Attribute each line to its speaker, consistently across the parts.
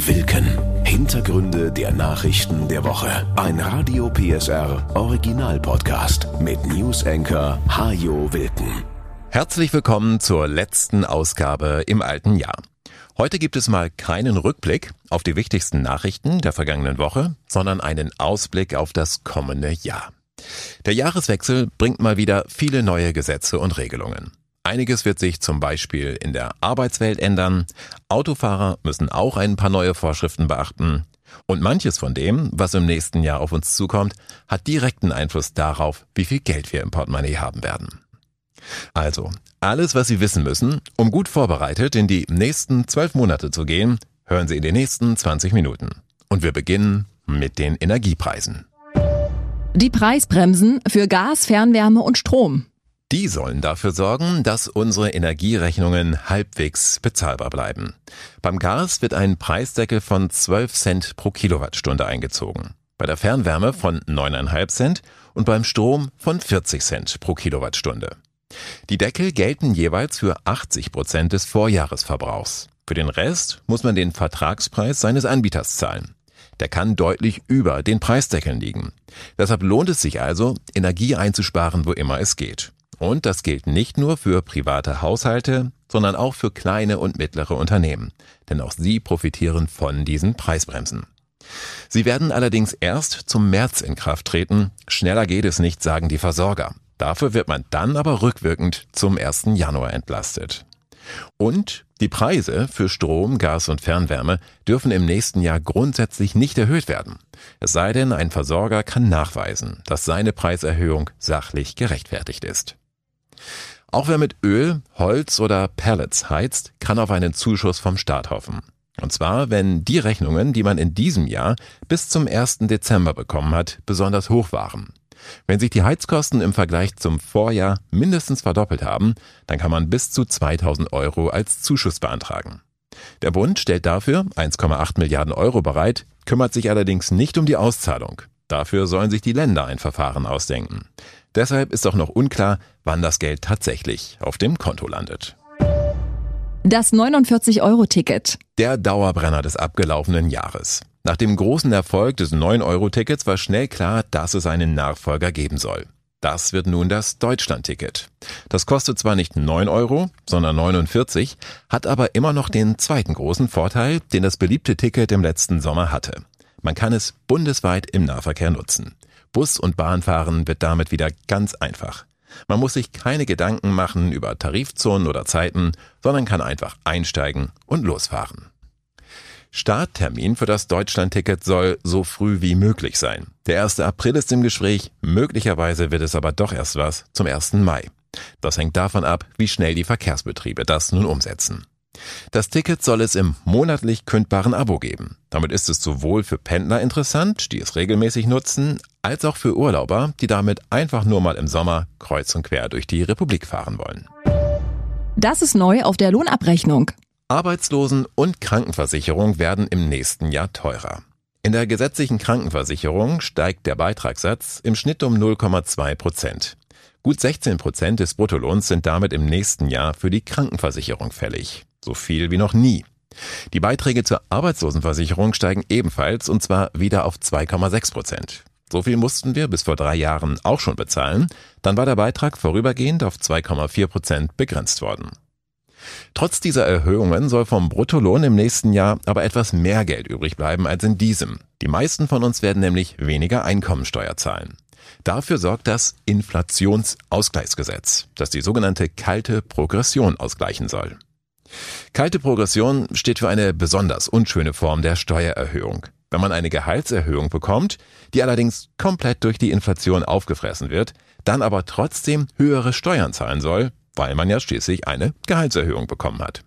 Speaker 1: Wilken. Hintergründe der Nachrichten der Woche. Ein Radio PSR Original Podcast mit News Anchor Hajo Wilken.
Speaker 2: Herzlich willkommen zur letzten Ausgabe im alten Jahr. Heute gibt es mal keinen Rückblick auf die wichtigsten Nachrichten der vergangenen Woche, sondern einen Ausblick auf das kommende Jahr. Der Jahreswechsel bringt mal wieder viele neue Gesetze und Regelungen. Einiges wird sich zum Beispiel in der Arbeitswelt ändern. Autofahrer müssen auch ein paar neue Vorschriften beachten. Und manches von dem, was im nächsten Jahr auf uns zukommt, hat direkten Einfluss darauf, wie viel Geld wir im Portemonnaie haben werden. Also, alles, was Sie wissen müssen, um gut vorbereitet in die nächsten zwölf Monate zu gehen, hören Sie in den nächsten 20 Minuten. Und wir beginnen mit den Energiepreisen.
Speaker 3: Die Preisbremsen für Gas, Fernwärme und Strom.
Speaker 2: Die sollen dafür sorgen, dass unsere Energierechnungen halbwegs bezahlbar bleiben. Beim Gas wird ein Preisdeckel von 12 Cent pro Kilowattstunde eingezogen, bei der Fernwärme von 9,5 Cent und beim Strom von 40 Cent pro Kilowattstunde. Die Deckel gelten jeweils für 80 Prozent des Vorjahresverbrauchs. Für den Rest muss man den Vertragspreis seines Anbieters zahlen. Der kann deutlich über den Preisdeckeln liegen. Deshalb lohnt es sich also, Energie einzusparen, wo immer es geht. Und das gilt nicht nur für private Haushalte, sondern auch für kleine und mittlere Unternehmen. Denn auch sie profitieren von diesen Preisbremsen. Sie werden allerdings erst zum März in Kraft treten. Schneller geht es nicht, sagen die Versorger. Dafür wird man dann aber rückwirkend zum 1. Januar entlastet. Und die Preise für Strom, Gas und Fernwärme dürfen im nächsten Jahr grundsätzlich nicht erhöht werden. Es sei denn, ein Versorger kann nachweisen, dass seine Preiserhöhung sachlich gerechtfertigt ist. Auch wer mit Öl, Holz oder Pellets heizt, kann auf einen Zuschuss vom Staat hoffen. Und zwar, wenn die Rechnungen, die man in diesem Jahr bis zum 1. Dezember bekommen hat, besonders hoch waren. Wenn sich die Heizkosten im Vergleich zum Vorjahr mindestens verdoppelt haben, dann kann man bis zu 2000 Euro als Zuschuss beantragen. Der Bund stellt dafür 1,8 Milliarden Euro bereit, kümmert sich allerdings nicht um die Auszahlung. Dafür sollen sich die Länder ein Verfahren ausdenken. Deshalb ist auch noch unklar, wann das Geld tatsächlich auf dem Konto landet.
Speaker 3: Das 49-Euro-Ticket.
Speaker 2: Der Dauerbrenner des abgelaufenen Jahres. Nach dem großen Erfolg des 9-Euro-Tickets war schnell klar, dass es einen Nachfolger geben soll. Das wird nun das Deutschland-Ticket. Das kostet zwar nicht 9 Euro, sondern 49, hat aber immer noch den zweiten großen Vorteil, den das beliebte Ticket im letzten Sommer hatte. Man kann es bundesweit im Nahverkehr nutzen. Bus- und Bahnfahren wird damit wieder ganz einfach. Man muss sich keine Gedanken machen über Tarifzonen oder Zeiten, sondern kann einfach einsteigen und losfahren. Starttermin für das Deutschlandticket soll so früh wie möglich sein. Der 1. April ist im Gespräch, möglicherweise wird es aber doch erst was zum 1. Mai. Das hängt davon ab, wie schnell die Verkehrsbetriebe das nun umsetzen. Das Ticket soll es im monatlich kündbaren Abo geben. Damit ist es sowohl für Pendler interessant, die es regelmäßig nutzen, als auch für Urlauber, die damit einfach nur mal im Sommer kreuz und quer durch die Republik fahren wollen.
Speaker 3: Das ist neu auf der Lohnabrechnung.
Speaker 2: Arbeitslosen- und Krankenversicherung werden im nächsten Jahr teurer. In der gesetzlichen Krankenversicherung steigt der Beitragssatz im Schnitt um 0,2 Prozent. Gut 16 Prozent des Bruttolohns sind damit im nächsten Jahr für die Krankenversicherung fällig. So viel wie noch nie. Die Beiträge zur Arbeitslosenversicherung steigen ebenfalls und zwar wieder auf 2,6 Prozent. So viel mussten wir bis vor drei Jahren auch schon bezahlen. Dann war der Beitrag vorübergehend auf 2,4 Prozent begrenzt worden. Trotz dieser Erhöhungen soll vom Bruttolohn im nächsten Jahr aber etwas mehr Geld übrig bleiben als in diesem. Die meisten von uns werden nämlich weniger Einkommensteuer zahlen. Dafür sorgt das Inflationsausgleichsgesetz, das die sogenannte kalte Progression ausgleichen soll. Kalte Progression steht für eine besonders unschöne Form der Steuererhöhung. Wenn man eine Gehaltserhöhung bekommt, die allerdings komplett durch die Inflation aufgefressen wird, dann aber trotzdem höhere Steuern zahlen soll, weil man ja schließlich eine Gehaltserhöhung bekommen hat.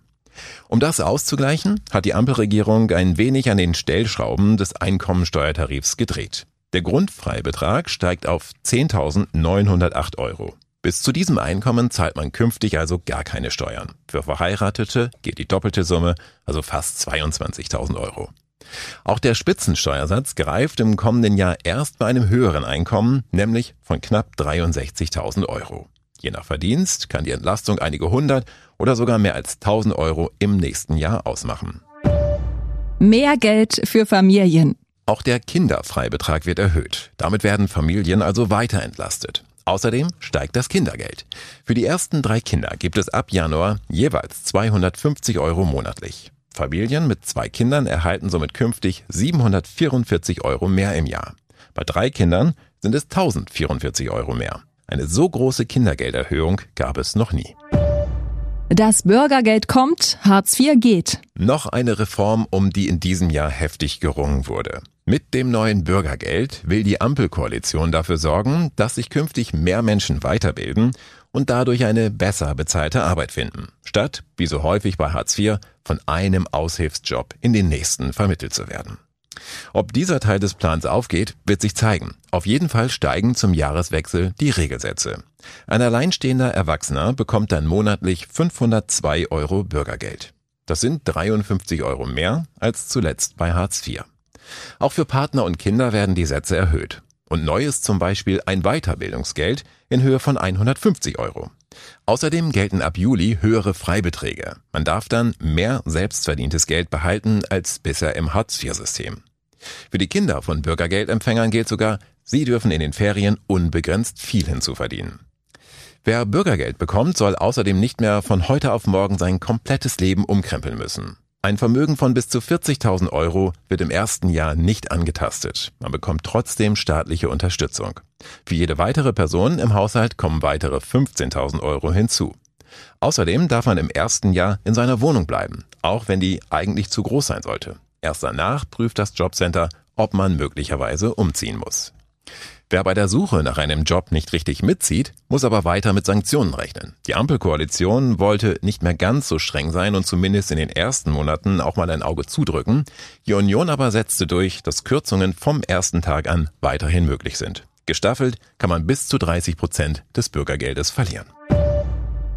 Speaker 2: Um das auszugleichen, hat die Ampelregierung ein wenig an den Stellschrauben des Einkommensteuertarifs gedreht. Der Grundfreibetrag steigt auf 10.908 Euro. Bis zu diesem Einkommen zahlt man künftig also gar keine Steuern. Für Verheiratete geht die doppelte Summe, also fast 22.000 Euro. Auch der Spitzensteuersatz greift im kommenden Jahr erst bei einem höheren Einkommen, nämlich von knapp 63.000 Euro. Je nach Verdienst kann die Entlastung einige hundert oder sogar mehr als 1000 Euro im nächsten Jahr ausmachen.
Speaker 3: Mehr Geld für Familien.
Speaker 2: Auch der Kinderfreibetrag wird erhöht. Damit werden Familien also weiter entlastet. Außerdem steigt das Kindergeld. Für die ersten drei Kinder gibt es ab Januar jeweils 250 Euro monatlich. Familien mit zwei Kindern erhalten somit künftig 744 Euro mehr im Jahr. Bei drei Kindern sind es 1044 Euro mehr. Eine so große Kindergelderhöhung gab es noch nie.
Speaker 3: Das Bürgergeld kommt, Hartz IV geht.
Speaker 2: Noch eine Reform, um die in diesem Jahr heftig gerungen wurde. Mit dem neuen Bürgergeld will die Ampelkoalition dafür sorgen, dass sich künftig mehr Menschen weiterbilden und dadurch eine besser bezahlte Arbeit finden, statt, wie so häufig bei Hartz IV, von einem Aushilfsjob in den nächsten vermittelt zu werden. Ob dieser Teil des Plans aufgeht, wird sich zeigen. Auf jeden Fall steigen zum Jahreswechsel die Regelsätze. Ein alleinstehender Erwachsener bekommt dann monatlich 502 Euro Bürgergeld. Das sind 53 Euro mehr als zuletzt bei Hartz IV. Auch für Partner und Kinder werden die Sätze erhöht. Und neu ist zum Beispiel ein Weiterbildungsgeld in Höhe von 150 Euro. Außerdem gelten ab Juli höhere Freibeträge. Man darf dann mehr selbstverdientes Geld behalten als bisher im Hartz-IV-System. Für die Kinder von Bürgergeldempfängern gilt sogar, sie dürfen in den Ferien unbegrenzt viel hinzuverdienen. Wer Bürgergeld bekommt, soll außerdem nicht mehr von heute auf morgen sein komplettes Leben umkrempeln müssen. Ein Vermögen von bis zu 40.000 Euro wird im ersten Jahr nicht angetastet. Man bekommt trotzdem staatliche Unterstützung. Für jede weitere Person im Haushalt kommen weitere 15.000 Euro hinzu. Außerdem darf man im ersten Jahr in seiner Wohnung bleiben, auch wenn die eigentlich zu groß sein sollte. Erst danach prüft das Jobcenter, ob man möglicherweise umziehen muss. Wer bei der Suche nach einem Job nicht richtig mitzieht, muss aber weiter mit Sanktionen rechnen. Die Ampelkoalition wollte nicht mehr ganz so streng sein und zumindest in den ersten Monaten auch mal ein Auge zudrücken. Die Union aber setzte durch, dass Kürzungen vom ersten Tag an weiterhin möglich sind. Gestaffelt kann man bis zu 30 Prozent des Bürgergeldes verlieren.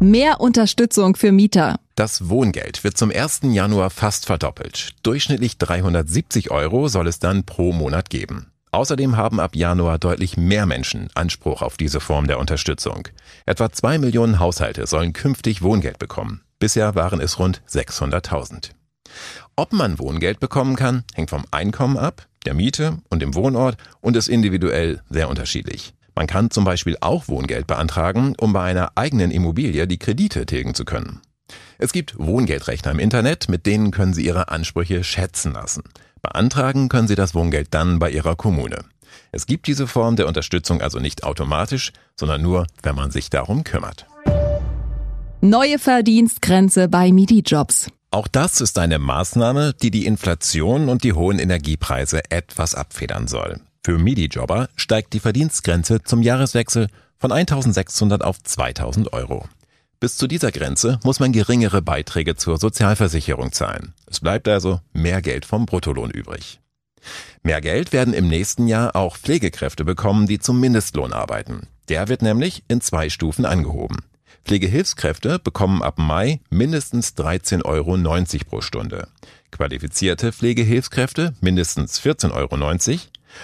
Speaker 3: Mehr Unterstützung für Mieter.
Speaker 2: Das Wohngeld wird zum 1. Januar fast verdoppelt. Durchschnittlich 370 Euro soll es dann pro Monat geben. Außerdem haben ab Januar deutlich mehr Menschen Anspruch auf diese Form der Unterstützung. Etwa zwei Millionen Haushalte sollen künftig Wohngeld bekommen. Bisher waren es rund 600.000. Ob man Wohngeld bekommen kann, hängt vom Einkommen ab, der Miete und dem Wohnort und ist individuell sehr unterschiedlich. Man kann zum Beispiel auch Wohngeld beantragen, um bei einer eigenen Immobilie die Kredite tilgen zu können. Es gibt Wohngeldrechner im Internet, mit denen können Sie Ihre Ansprüche schätzen lassen. Beantragen können Sie das Wohngeld dann bei Ihrer Kommune. Es gibt diese Form der Unterstützung also nicht automatisch, sondern nur, wenn man sich darum kümmert.
Speaker 3: Neue Verdienstgrenze bei MIDI-Jobs.
Speaker 2: Auch das ist eine Maßnahme, die die Inflation und die hohen Energiepreise etwas abfedern soll. Für MIDI-Jobber steigt die Verdienstgrenze zum Jahreswechsel von 1600 auf 2000 Euro. Bis zu dieser Grenze muss man geringere Beiträge zur Sozialversicherung zahlen. Es bleibt also mehr Geld vom Bruttolohn übrig. Mehr Geld werden im nächsten Jahr auch Pflegekräfte bekommen, die zum Mindestlohn arbeiten. Der wird nämlich in zwei Stufen angehoben. Pflegehilfskräfte bekommen ab Mai mindestens 13,90 Euro pro Stunde. Qualifizierte Pflegehilfskräfte mindestens 14,90 Euro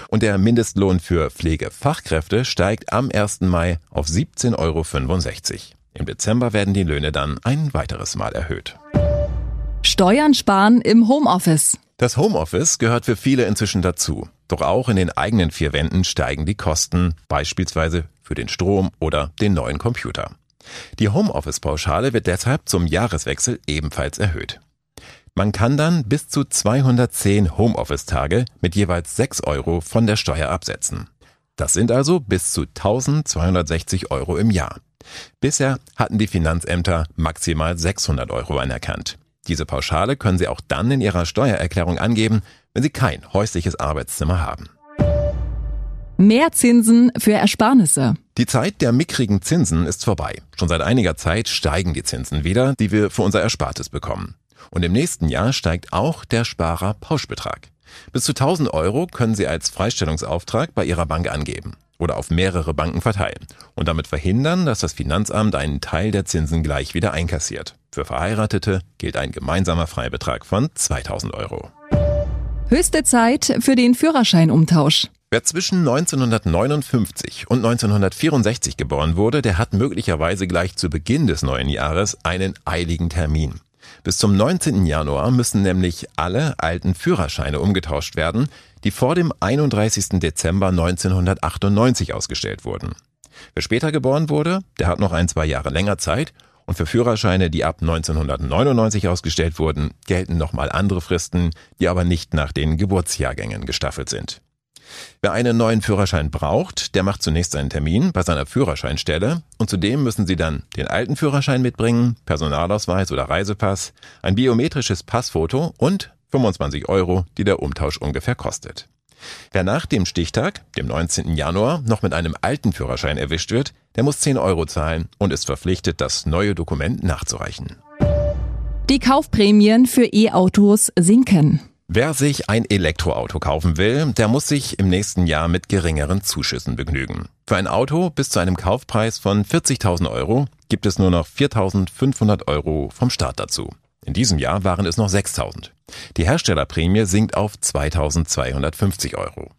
Speaker 2: und der Mindestlohn für Pflegefachkräfte steigt am 1. Mai auf 17,65 Euro. Im Dezember werden die Löhne dann ein weiteres Mal erhöht.
Speaker 3: Steuern sparen im Homeoffice.
Speaker 2: Das Homeoffice gehört für viele inzwischen dazu. Doch auch in den eigenen vier Wänden steigen die Kosten, beispielsweise für den Strom oder den neuen Computer. Die Homeoffice-Pauschale wird deshalb zum Jahreswechsel ebenfalls erhöht. Man kann dann bis zu 210 Homeoffice-Tage mit jeweils 6 Euro von der Steuer absetzen. Das sind also bis zu 1260 Euro im Jahr. Bisher hatten die Finanzämter maximal 600 Euro anerkannt. Diese Pauschale können Sie auch dann in Ihrer Steuererklärung angeben, wenn Sie kein häusliches Arbeitszimmer haben.
Speaker 3: Mehr Zinsen für Ersparnisse.
Speaker 2: Die Zeit der mickrigen Zinsen ist vorbei. Schon seit einiger Zeit steigen die Zinsen wieder, die wir für unser Erspartes bekommen. Und im nächsten Jahr steigt auch der Sparer-Pauschbetrag. Bis zu 1000 Euro können Sie als Freistellungsauftrag bei Ihrer Bank angeben oder auf mehrere Banken verteilen und damit verhindern, dass das Finanzamt einen Teil der Zinsen gleich wieder einkassiert. Für Verheiratete gilt ein gemeinsamer Freibetrag von 2000 Euro.
Speaker 3: Höchste Zeit für den Führerscheinumtausch.
Speaker 2: Wer zwischen 1959 und 1964 geboren wurde, der hat möglicherweise gleich zu Beginn des neuen Jahres einen eiligen Termin. Bis zum 19. Januar müssen nämlich alle alten Führerscheine umgetauscht werden, die vor dem 31. Dezember 1998 ausgestellt wurden. Wer später geboren wurde, der hat noch ein, zwei Jahre länger Zeit und für Führerscheine, die ab 1999 ausgestellt wurden, gelten nochmal andere Fristen, die aber nicht nach den Geburtsjahrgängen gestaffelt sind. Wer einen neuen Führerschein braucht, der macht zunächst einen Termin bei seiner Führerscheinstelle und zudem müssen Sie dann den alten Führerschein mitbringen, Personalausweis oder Reisepass, ein biometrisches Passfoto und 25 Euro, die der Umtausch ungefähr kostet. Wer nach dem Stichtag, dem 19. Januar, noch mit einem alten Führerschein erwischt wird, der muss 10 Euro zahlen und ist verpflichtet, das neue Dokument nachzureichen.
Speaker 3: Die Kaufprämien für E-Autos sinken.
Speaker 2: Wer sich ein Elektroauto kaufen will, der muss sich im nächsten Jahr mit geringeren Zuschüssen begnügen. Für ein Auto bis zu einem Kaufpreis von 40.000 Euro gibt es nur noch 4.500 Euro vom Staat dazu. In diesem Jahr waren es noch 6.000. Die Herstellerprämie sinkt auf 2.250 Euro.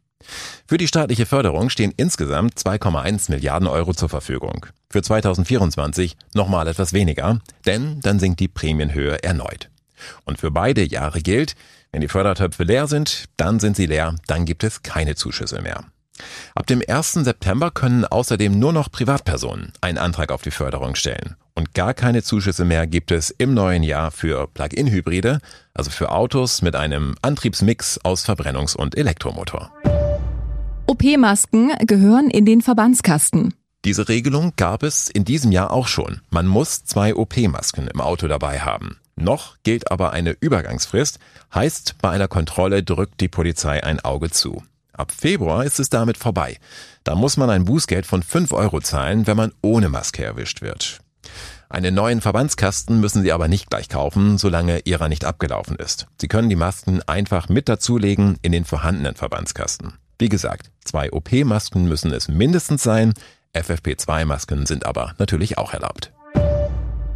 Speaker 2: Für die staatliche Förderung stehen insgesamt 2,1 Milliarden Euro zur Verfügung. Für 2024 nochmal etwas weniger, denn dann sinkt die Prämienhöhe erneut. Und für beide Jahre gilt, wenn die Fördertöpfe leer sind, dann sind sie leer, dann gibt es keine Zuschüsse mehr. Ab dem 1. September können außerdem nur noch Privatpersonen einen Antrag auf die Förderung stellen. Und gar keine Zuschüsse mehr gibt es im neuen Jahr für Plug-in-Hybride, also für Autos mit einem Antriebsmix aus Verbrennungs- und Elektromotor.
Speaker 3: OP-Masken gehören in den Verbandskasten.
Speaker 2: Diese Regelung gab es in diesem Jahr auch schon. Man muss zwei OP-Masken im Auto dabei haben. Noch gilt aber eine Übergangsfrist, heißt, bei einer Kontrolle drückt die Polizei ein Auge zu. Ab Februar ist es damit vorbei. Da muss man ein Bußgeld von 5 Euro zahlen, wenn man ohne Maske erwischt wird. Einen neuen Verbandskasten müssen Sie aber nicht gleich kaufen, solange Ihrer nicht abgelaufen ist. Sie können die Masken einfach mit dazulegen in den vorhandenen Verbandskasten. Wie gesagt, zwei OP-Masken müssen es mindestens sein, FFP2-Masken sind aber natürlich auch erlaubt.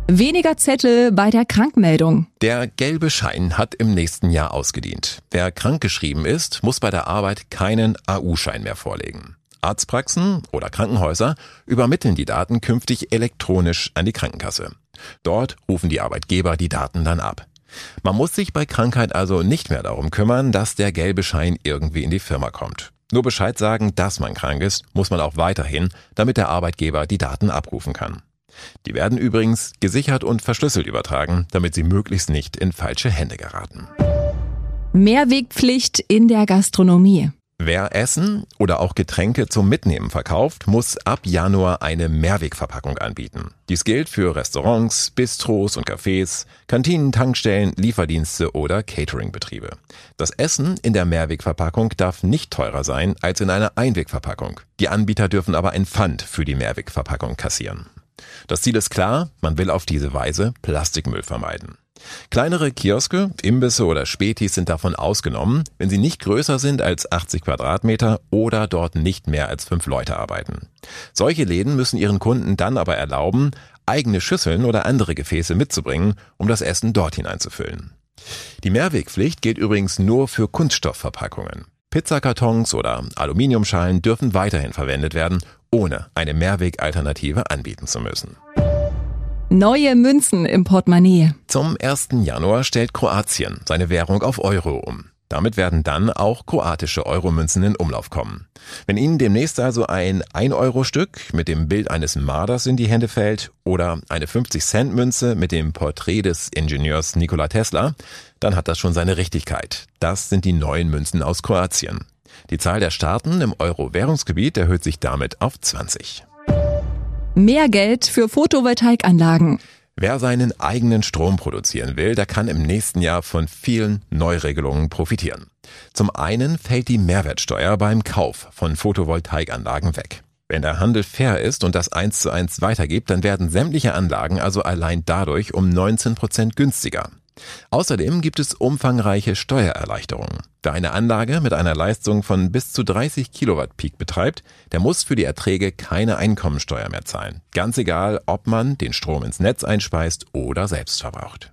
Speaker 3: Weniger Zettel bei der Krankmeldung.
Speaker 2: Der gelbe Schein hat im nächsten Jahr ausgedient. Wer krankgeschrieben ist, muss bei der Arbeit keinen AU-Schein mehr vorlegen. Arztpraxen oder Krankenhäuser übermitteln die Daten künftig elektronisch an die Krankenkasse. Dort rufen die Arbeitgeber die Daten dann ab. Man muss sich bei Krankheit also nicht mehr darum kümmern, dass der gelbe Schein irgendwie in die Firma kommt. Nur Bescheid sagen, dass man krank ist, muss man auch weiterhin, damit der Arbeitgeber die Daten abrufen kann. Die werden übrigens gesichert und verschlüsselt übertragen, damit sie möglichst nicht in falsche Hände geraten.
Speaker 3: Mehrwegpflicht in der Gastronomie.
Speaker 2: Wer Essen oder auch Getränke zum Mitnehmen verkauft, muss ab Januar eine Mehrwegverpackung anbieten. Dies gilt für Restaurants, Bistros und Cafés, Kantinen, Tankstellen, Lieferdienste oder Cateringbetriebe. Das Essen in der Mehrwegverpackung darf nicht teurer sein als in einer Einwegverpackung. Die Anbieter dürfen aber ein Pfand für die Mehrwegverpackung kassieren. Das Ziel ist klar, man will auf diese Weise Plastikmüll vermeiden. Kleinere Kioske, Imbisse oder Spätis sind davon ausgenommen, wenn sie nicht größer sind als 80 Quadratmeter oder dort nicht mehr als fünf Leute arbeiten. Solche Läden müssen ihren Kunden dann aber erlauben, eigene Schüsseln oder andere Gefäße mitzubringen, um das Essen dort hineinzufüllen. Die Mehrwegpflicht gilt übrigens nur für Kunststoffverpackungen. Pizzakartons oder Aluminiumschalen dürfen weiterhin verwendet werden, ohne eine Mehrwegalternative anbieten zu müssen.
Speaker 3: Neue Münzen im Portemonnaie.
Speaker 2: Zum 1. Januar stellt Kroatien seine Währung auf Euro um. Damit werden dann auch kroatische Euromünzen in Umlauf kommen. Wenn Ihnen demnächst also ein 1-Euro-Stück mit dem Bild eines Marders in die Hände fällt oder eine 50-Cent-Münze mit dem Porträt des Ingenieurs Nikola Tesla, dann hat das schon seine Richtigkeit. Das sind die neuen Münzen aus Kroatien. Die Zahl der Staaten im Euro-Währungsgebiet erhöht sich damit auf 20.
Speaker 3: Mehr Geld für Photovoltaikanlagen.
Speaker 2: Wer seinen eigenen Strom produzieren will, der kann im nächsten Jahr von vielen Neuregelungen profitieren. Zum einen fällt die Mehrwertsteuer beim Kauf von Photovoltaikanlagen weg. Wenn der Handel fair ist und das eins zu eins weitergibt, dann werden sämtliche Anlagen also allein dadurch um 19 Prozent günstiger. Außerdem gibt es umfangreiche Steuererleichterungen. Wer eine Anlage mit einer Leistung von bis zu 30 Kilowatt Peak betreibt, der muss für die Erträge keine Einkommensteuer mehr zahlen. Ganz egal, ob man den Strom ins Netz einspeist oder selbst verbraucht.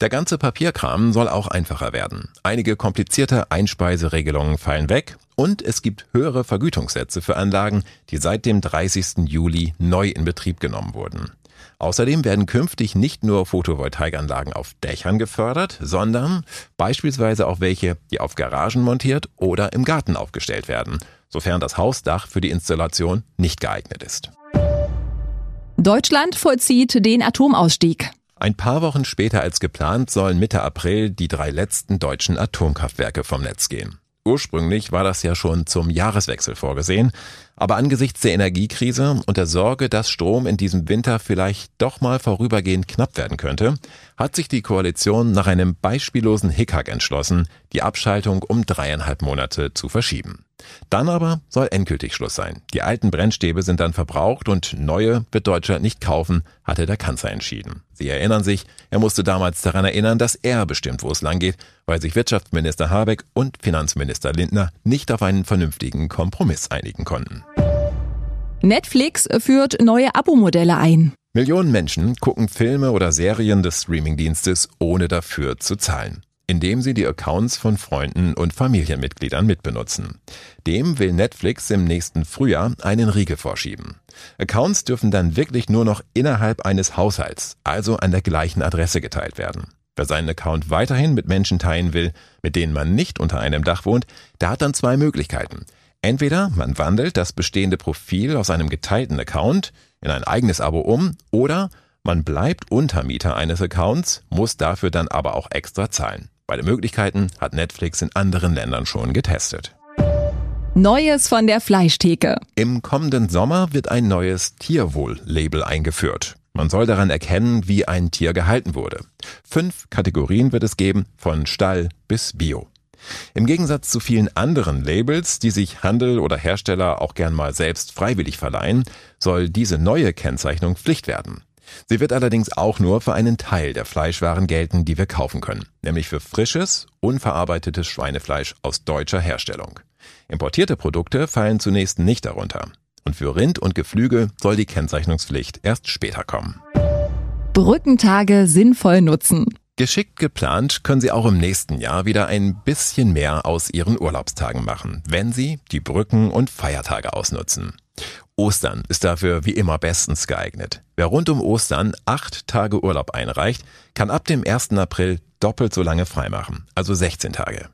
Speaker 2: Der ganze Papierkram soll auch einfacher werden. Einige komplizierte Einspeiseregelungen fallen weg und es gibt höhere Vergütungssätze für Anlagen, die seit dem 30. Juli neu in Betrieb genommen wurden. Außerdem werden künftig nicht nur Photovoltaikanlagen auf Dächern gefördert, sondern beispielsweise auch welche, die auf Garagen montiert oder im Garten aufgestellt werden, sofern das Hausdach für die Installation nicht geeignet ist.
Speaker 3: Deutschland vollzieht den Atomausstieg.
Speaker 2: Ein paar Wochen später als geplant sollen Mitte April die drei letzten deutschen Atomkraftwerke vom Netz gehen. Ursprünglich war das ja schon zum Jahreswechsel vorgesehen, aber angesichts der Energiekrise und der Sorge, dass Strom in diesem Winter vielleicht doch mal vorübergehend knapp werden könnte, hat sich die Koalition nach einem beispiellosen Hickhack entschlossen, die Abschaltung um dreieinhalb Monate zu verschieben. Dann aber soll endgültig Schluss sein. Die alten Brennstäbe sind dann verbraucht und neue wird Deutschland nicht kaufen, hatte der Kanzler entschieden. Sie erinnern sich, er musste damals daran erinnern, dass er bestimmt, wo es langgeht, weil sich Wirtschaftsminister Habeck und Finanzminister Lindner nicht auf einen vernünftigen Kompromiss einigen konnten.
Speaker 3: Netflix führt neue Abo-Modelle ein.
Speaker 2: Millionen Menschen gucken Filme oder Serien des Streamingdienstes, ohne dafür zu zahlen indem sie die Accounts von Freunden und Familienmitgliedern mitbenutzen. Dem will Netflix im nächsten Frühjahr einen Riegel vorschieben. Accounts dürfen dann wirklich nur noch innerhalb eines Haushalts, also an der gleichen Adresse geteilt werden. Wer seinen Account weiterhin mit Menschen teilen will, mit denen man nicht unter einem Dach wohnt, der hat dann zwei Möglichkeiten. Entweder man wandelt das bestehende Profil aus einem geteilten Account in ein eigenes Abo um oder man bleibt Untermieter eines Accounts, muss dafür dann aber auch extra zahlen. Beide Möglichkeiten hat Netflix in anderen Ländern schon getestet.
Speaker 3: Neues von der Fleischtheke.
Speaker 2: Im kommenden Sommer wird ein neues Tierwohl-Label eingeführt. Man soll daran erkennen, wie ein Tier gehalten wurde. Fünf Kategorien wird es geben, von Stall bis Bio. Im Gegensatz zu vielen anderen Labels, die sich Handel oder Hersteller auch gern mal selbst freiwillig verleihen, soll diese neue Kennzeichnung Pflicht werden. Sie wird allerdings auch nur für einen Teil der Fleischwaren gelten, die wir kaufen können, nämlich für frisches, unverarbeitetes Schweinefleisch aus deutscher Herstellung. Importierte Produkte fallen zunächst nicht darunter. Und für Rind und Geflügel soll die Kennzeichnungspflicht erst später kommen.
Speaker 3: Brückentage sinnvoll nutzen.
Speaker 2: Geschickt geplant können Sie auch im nächsten Jahr wieder ein bisschen mehr aus Ihren Urlaubstagen machen, wenn Sie die Brücken und Feiertage ausnutzen. Ostern ist dafür wie immer bestens geeignet. Wer rund um Ostern acht Tage Urlaub einreicht, kann ab dem 1. April doppelt so lange freimachen, also 16 Tage.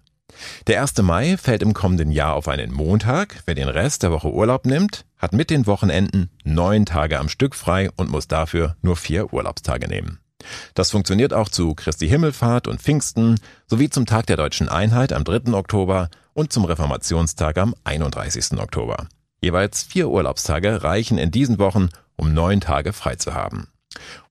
Speaker 2: Der 1. Mai fällt im kommenden Jahr auf einen Montag. Wer den Rest der Woche Urlaub nimmt, hat mit den Wochenenden neun Tage am Stück frei und muss dafür nur vier Urlaubstage nehmen. Das funktioniert auch zu Christi Himmelfahrt und Pfingsten sowie zum Tag der deutschen Einheit am 3. Oktober und zum Reformationstag am 31. Oktober. Jeweils vier Urlaubstage reichen in diesen Wochen, um neun Tage frei zu haben.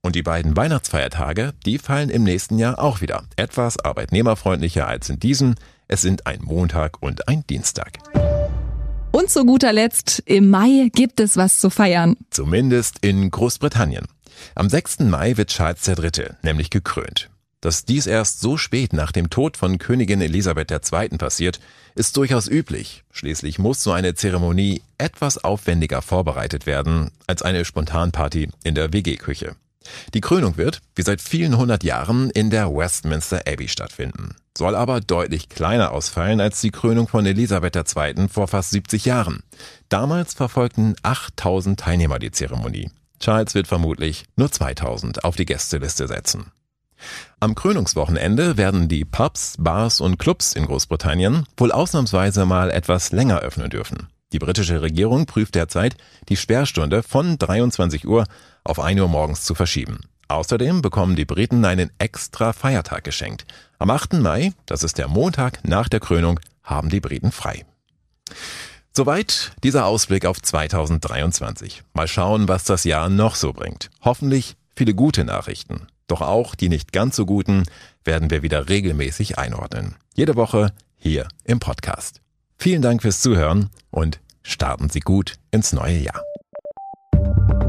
Speaker 2: Und die beiden Weihnachtsfeiertage, die fallen im nächsten Jahr auch wieder. Etwas arbeitnehmerfreundlicher als in diesem. Es sind ein Montag und ein Dienstag.
Speaker 3: Und zu guter Letzt, im Mai gibt es was zu feiern.
Speaker 2: Zumindest in Großbritannien. Am 6. Mai wird Charles III. nämlich gekrönt. Dass dies erst so spät nach dem Tod von Königin Elisabeth II. passiert, ist durchaus üblich. Schließlich muss so eine Zeremonie etwas aufwendiger vorbereitet werden als eine Spontanparty in der WG-Küche. Die Krönung wird, wie seit vielen hundert Jahren, in der Westminster Abbey stattfinden, soll aber deutlich kleiner ausfallen als die Krönung von Elisabeth II. vor fast 70 Jahren. Damals verfolgten 8000 Teilnehmer die Zeremonie. Charles wird vermutlich nur 2000 auf die Gästeliste setzen. Am Krönungswochenende werden die Pubs, Bars und Clubs in Großbritannien wohl ausnahmsweise mal etwas länger öffnen dürfen. Die britische Regierung prüft derzeit, die Sperrstunde von 23 Uhr auf 1 Uhr morgens zu verschieben. Außerdem bekommen die Briten einen extra Feiertag geschenkt. Am 8. Mai, das ist der Montag nach der Krönung, haben die Briten frei. Soweit dieser Ausblick auf 2023. Mal schauen, was das Jahr noch so bringt. Hoffentlich viele gute Nachrichten. Doch auch die nicht ganz so guten werden wir wieder regelmäßig einordnen. Jede Woche hier im Podcast. Vielen Dank fürs Zuhören und starten Sie gut ins neue Jahr.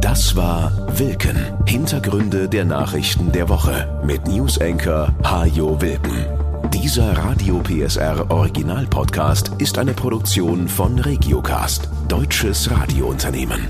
Speaker 1: Das war Wilken. Hintergründe der Nachrichten der Woche mit Newsenker Hajo Wilken. Dieser Radio PSR Original Podcast ist eine Produktion von Regiocast, deutsches Radiounternehmen.